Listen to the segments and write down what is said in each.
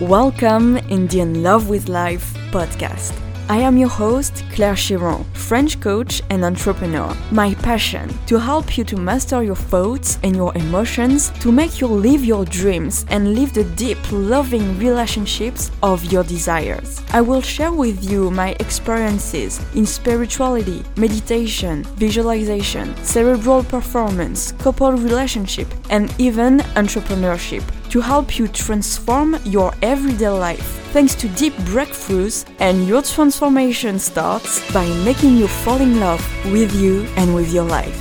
Welcome in the In Love with Life podcast. I am your host, Claire Chiron, French coach and entrepreneur. My passion to help you to master your thoughts and your emotions to make you live your dreams and live the deep, loving relationships of your desires. I will share with you my experiences in spirituality, meditation, visualization, cerebral performance, couple relationship, and even entrepreneurship to help you transform your everyday life thanks to deep breakthroughs and your transformation starts by making you fall in love with you and with your life.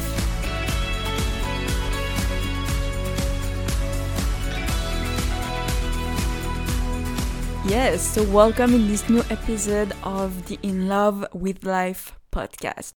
Yes, so welcome in this new episode of the In Love with Life podcast.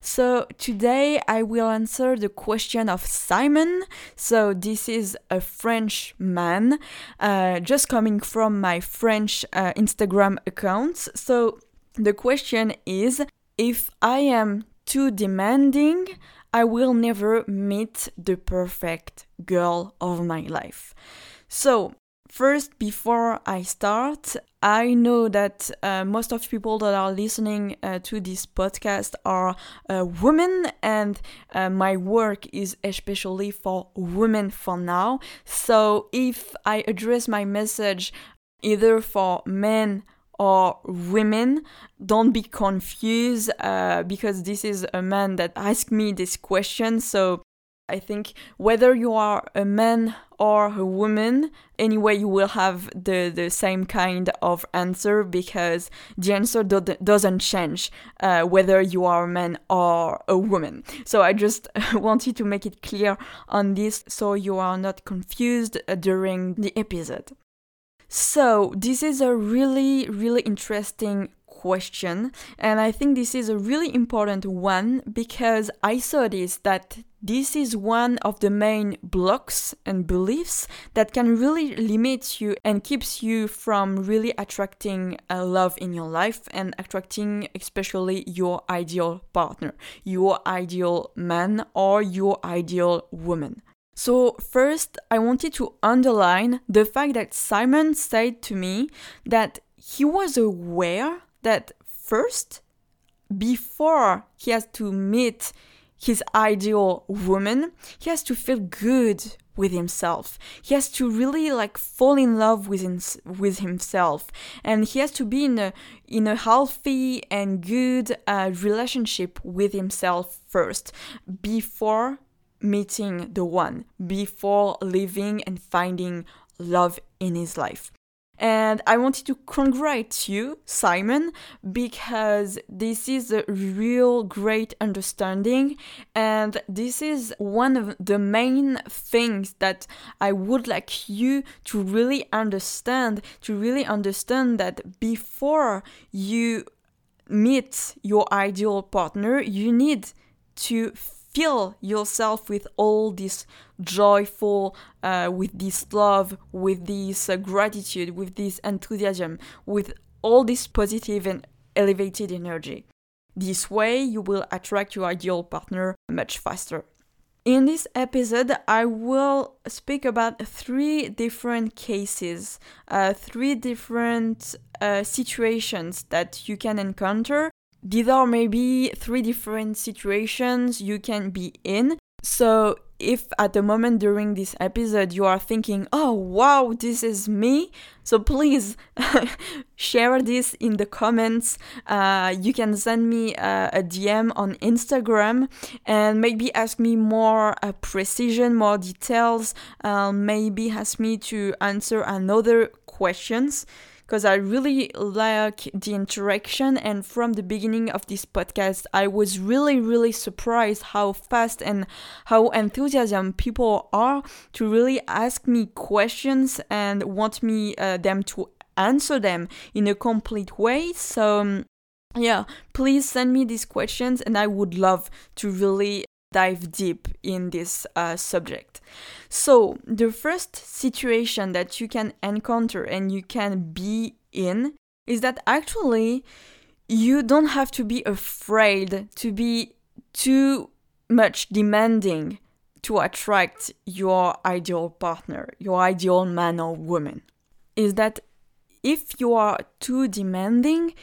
So today I will answer the question of Simon. So this is a French man, uh, just coming from my French uh, Instagram accounts. So the question is if I am too demanding, I will never meet the perfect girl of my life. So First, before I start, I know that uh, most of people that are listening uh, to this podcast are uh, women, and uh, my work is especially for women for now. So, if I address my message either for men or women, don't be confused uh, because this is a man that asked me this question. So, I think whether you are a man or a woman, anyway, you will have the, the same kind of answer because the answer do- doesn't change uh, whether you are a man or a woman. So I just wanted to make it clear on this so you are not confused uh, during the episode. So, this is a really, really interesting question, and I think this is a really important one because I saw this that this is one of the main blocks and beliefs that can really limit you and keeps you from really attracting a love in your life and attracting especially your ideal partner, your ideal man or your ideal woman. So, first, I wanted to underline the fact that Simon said to me that he was aware that first, before he has to meet his ideal woman, he has to feel good with himself. He has to really like fall in love with with himself, and he has to be in a in a healthy and good uh, relationship with himself first before meeting the one, before living and finding love in his life. And I wanted to congratulate you, Simon, because this is a real great understanding. And this is one of the main things that I would like you to really understand, to really understand that before you meet your ideal partner, you need to fill yourself with all this joyful, uh, with this love, with this uh, gratitude, with this enthusiasm, with all this positive and elevated energy. This way, you will attract your ideal partner much faster. In this episode, I will speak about three different cases, uh, three different uh, situations that you can encounter these are maybe three different situations you can be in. So, if at the moment during this episode you are thinking, oh wow, this is me, so please share this in the comments. Uh, you can send me a, a, DM on Instagram and maybe ask me more uh, precision, more details, uh, maybe ask me to answer another questions because I really like the interaction. And from the beginning of this podcast, I was really, really surprised how fast and how enthusiasm people are to really ask me questions and want me uh, them to answer them in a complete way. So. Yeah, please send me these questions, and I would love to really dive deep in this uh, subject. So, the first situation that you can encounter and you can be in is that actually you don't have to be afraid to be too much demanding to attract your ideal partner, your ideal man or woman. Is that if you are too demanding,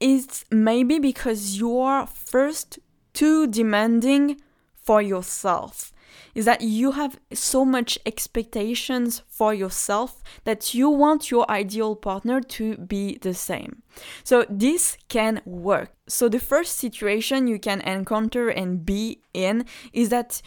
it's maybe because you are first too demanding for yourself is that you have so much expectations for yourself that you want your ideal partner to be the same. So this can work. So the first situation you can encounter and be in is that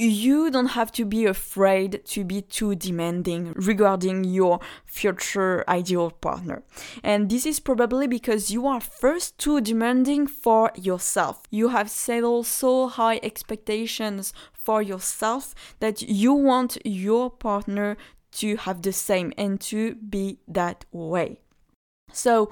you don't have to be afraid to be too demanding regarding your future ideal partner. And this is probably because you are first too demanding for yourself. You have settled so high expectations for yourself that you want your partner to have the same and to be that way. So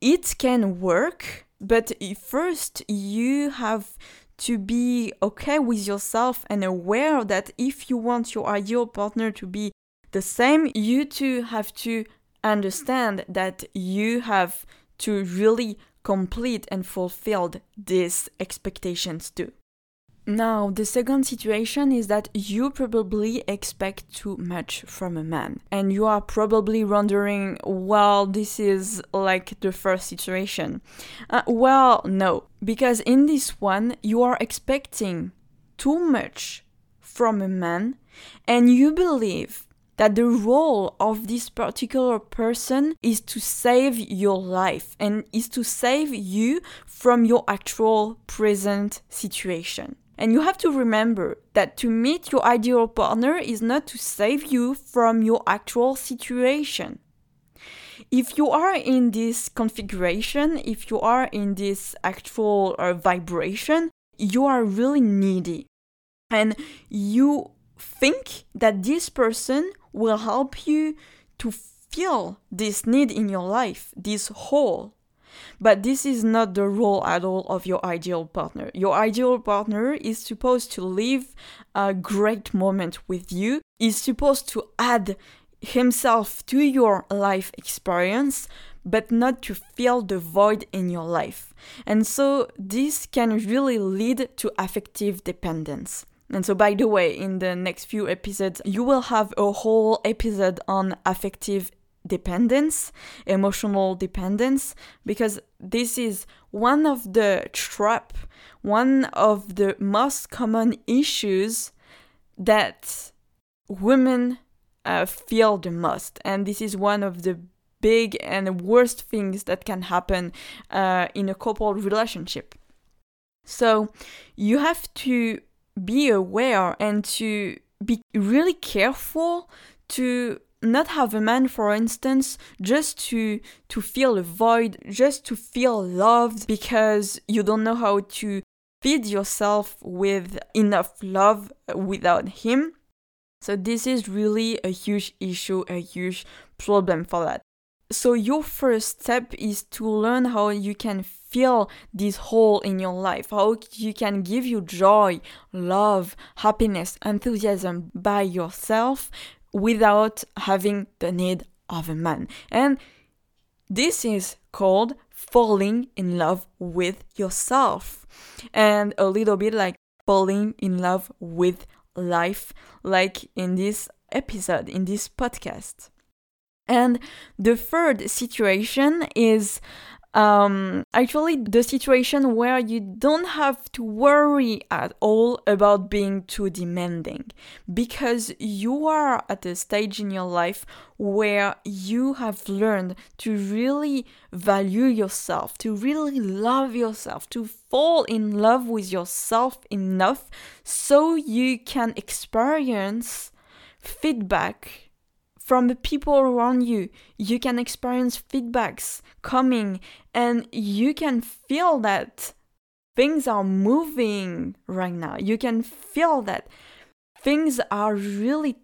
it can work, but first you have to be okay with yourself and aware that if you want your ideal partner to be the same, you too have to understand that you have to really complete and fulfill these expectations too. Now, the second situation is that you probably expect too much from a man. And you are probably wondering, well, this is like the first situation. Uh, well, no, because in this one, you are expecting too much from a man, and you believe that the role of this particular person is to save your life and is to save you from your actual present situation. And you have to remember that to meet your ideal partner is not to save you from your actual situation. If you are in this configuration, if you are in this actual uh, vibration, you are really needy. And you think that this person will help you to feel this need in your life, this hole. But this is not the role at all of your ideal partner. Your ideal partner is supposed to live a great moment with you, is supposed to add himself to your life experience, but not to fill the void in your life. And so this can really lead to affective dependence. And so, by the way, in the next few episodes, you will have a whole episode on affective dependence, emotional dependence, because this is one of the trap, one of the most common issues that women uh, feel the most, and this is one of the big and worst things that can happen uh, in a couple relationship. So you have to be aware and to be really careful to not have a man for instance just to to feel a void just to feel loved because you don't know how to feed yourself with enough love without him. So this is really a huge issue a huge problem for that. So your first step is to learn how you can fill this hole in your life how you can give you joy love happiness enthusiasm by yourself without having the need of a man. And this is called falling in love with yourself. And a little bit like falling in love with life, like in this episode, in this podcast. And the third situation is um, actually the situation where you don't have to worry at all about being too demanding because you are at a stage in your life where you have learned to really value yourself, to really love yourself, to fall in love with yourself enough so you can experience feedback from the people around you. You can experience feedbacks coming and you can feel that things are moving right now. You can feel that things are really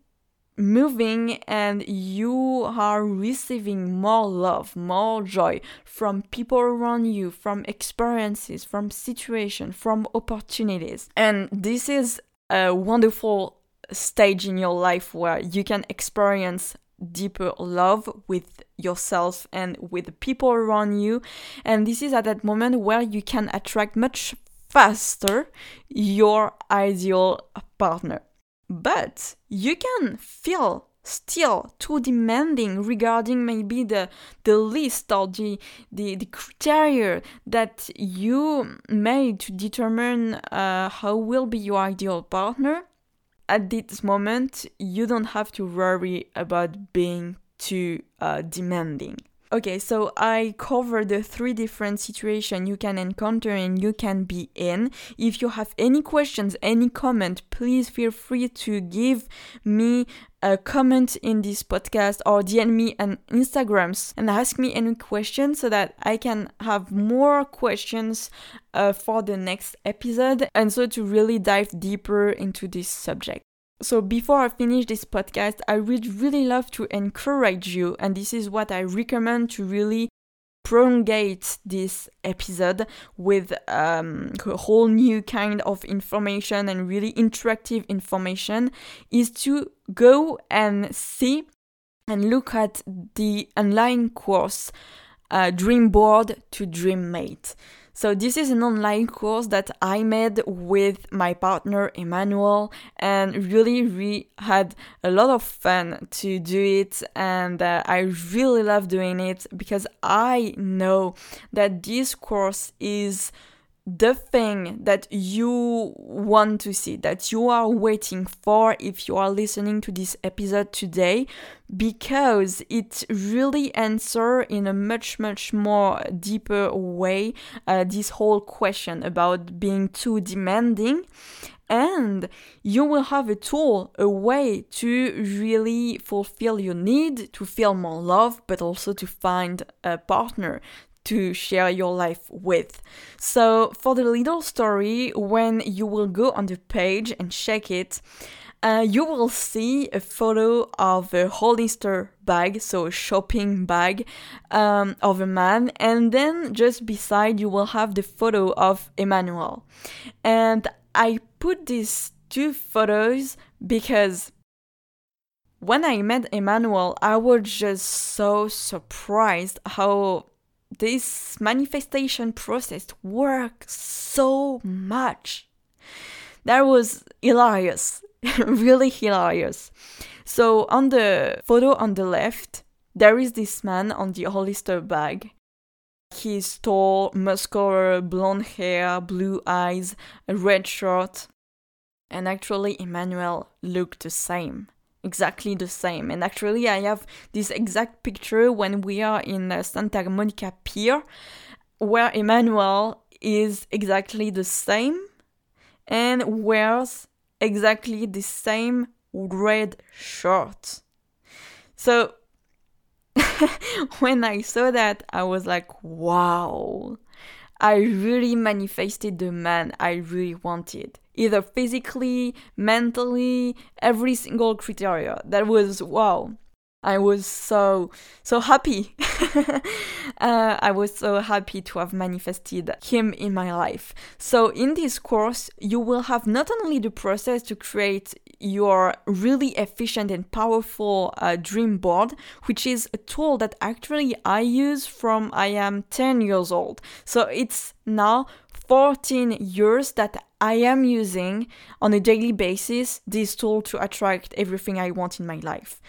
moving and you are receiving more love, more joy from people around you, from experiences, from situations, from opportunities. And this is a wonderful stage in your life where you can experience deeper love with yourself and with the people around you. And this is at that moment where you can attract much faster your ideal partner. But you can feel still too demanding regarding maybe the the list or the the, the criteria that you made to determine uh, how will be your ideal partner at this moment you don't have to worry about being too uh, demanding Okay, so I covered the three different situations you can encounter and you can be in. If you have any questions, any comment, please feel free to give me a comment in this podcast or DM me on Instagrams and ask me any questions so that I can have more questions uh, for the next episode and so to really dive deeper into this subject. So before I finish this podcast, I would really love to encourage you, and this is what I recommend to really prolongate this episode with um, a whole new kind of information and really interactive information, is to go and see and look at the online course uh, Dream Board to Dream Mate. So this is an online course that I made with my partner Emmanuel and really we had a lot of fun to do it and uh, I really love doing it because I know that this course is the thing that you want to see, that you are waiting for if you are listening to this episode today, because it really answer in a much much more deeper way uh, this whole question about being too demanding. And you will have a tool, a way to really fulfill your need, to feel more love, but also to find a partner to share your life with. So, for the little story, when you will go on the page and check it, uh, you will see a photo of a Hollister bag, so a shopping bag um, of a man, and then just beside you will have the photo of Emmanuel. And I put these two photos because when I met Emmanuel, I was just so surprised how this manifestation process worked so much. That was hilarious, really hilarious. So on the photo on the left, there is this man on the Hollister bag. He's tall, muscular, blonde hair, blue eyes, a red shirt. And actually, Emmanuel looked the same exactly the same. And actually, I have this exact picture when we are in uh, Santa Monica Pier, where Emmanuel is exactly the same and wears exactly the same red shirt. So when I saw that, I was like, wow, I really manifested the man I really wanted either physically, mentally, every single criteria. That was wow. I was so so happy. uh, I was so happy to have manifested him in my life. So in this course, you will have not only the process to create your really efficient and powerful uh, dream board, which is a tool that actually I use from I am 10 years old. So it's now 14 years that I am using on a daily basis this tool to attract everything I want in my life.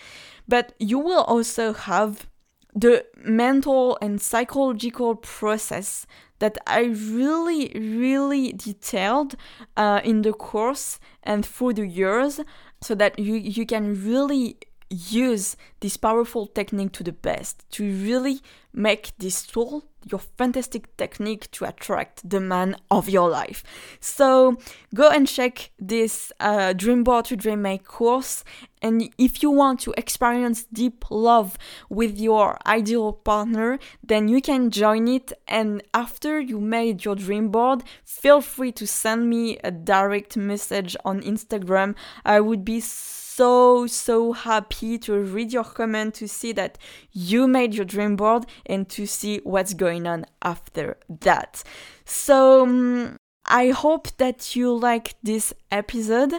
But you will also have the mental and psychological process that I really, really detailed uh, in the course and through the years so that you, you can really use this powerful technique to the best to really make this tool your fantastic technique to attract the man of your life. So go and check this uh, Dream Board to Dream Mate course. And if you want to experience deep love with your ideal partner, then you can join it. And after you made your dream board, feel free to send me a direct message on Instagram. I would be so so, so happy to read your comment to see that you made your dream board and to see what's going on after that. So, um, I hope that you like this episode.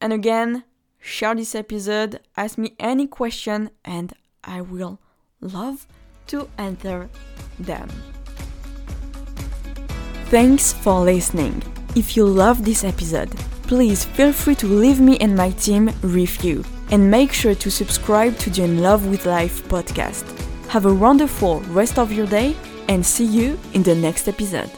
And again, share this episode, ask me any question, and I will love to answer them. Thanks for listening. If you love this episode, please feel free to leave me and my team review. and make sure to subscribe to the In Love with Life podcast. Have a wonderful rest of your day and see you in the next episode.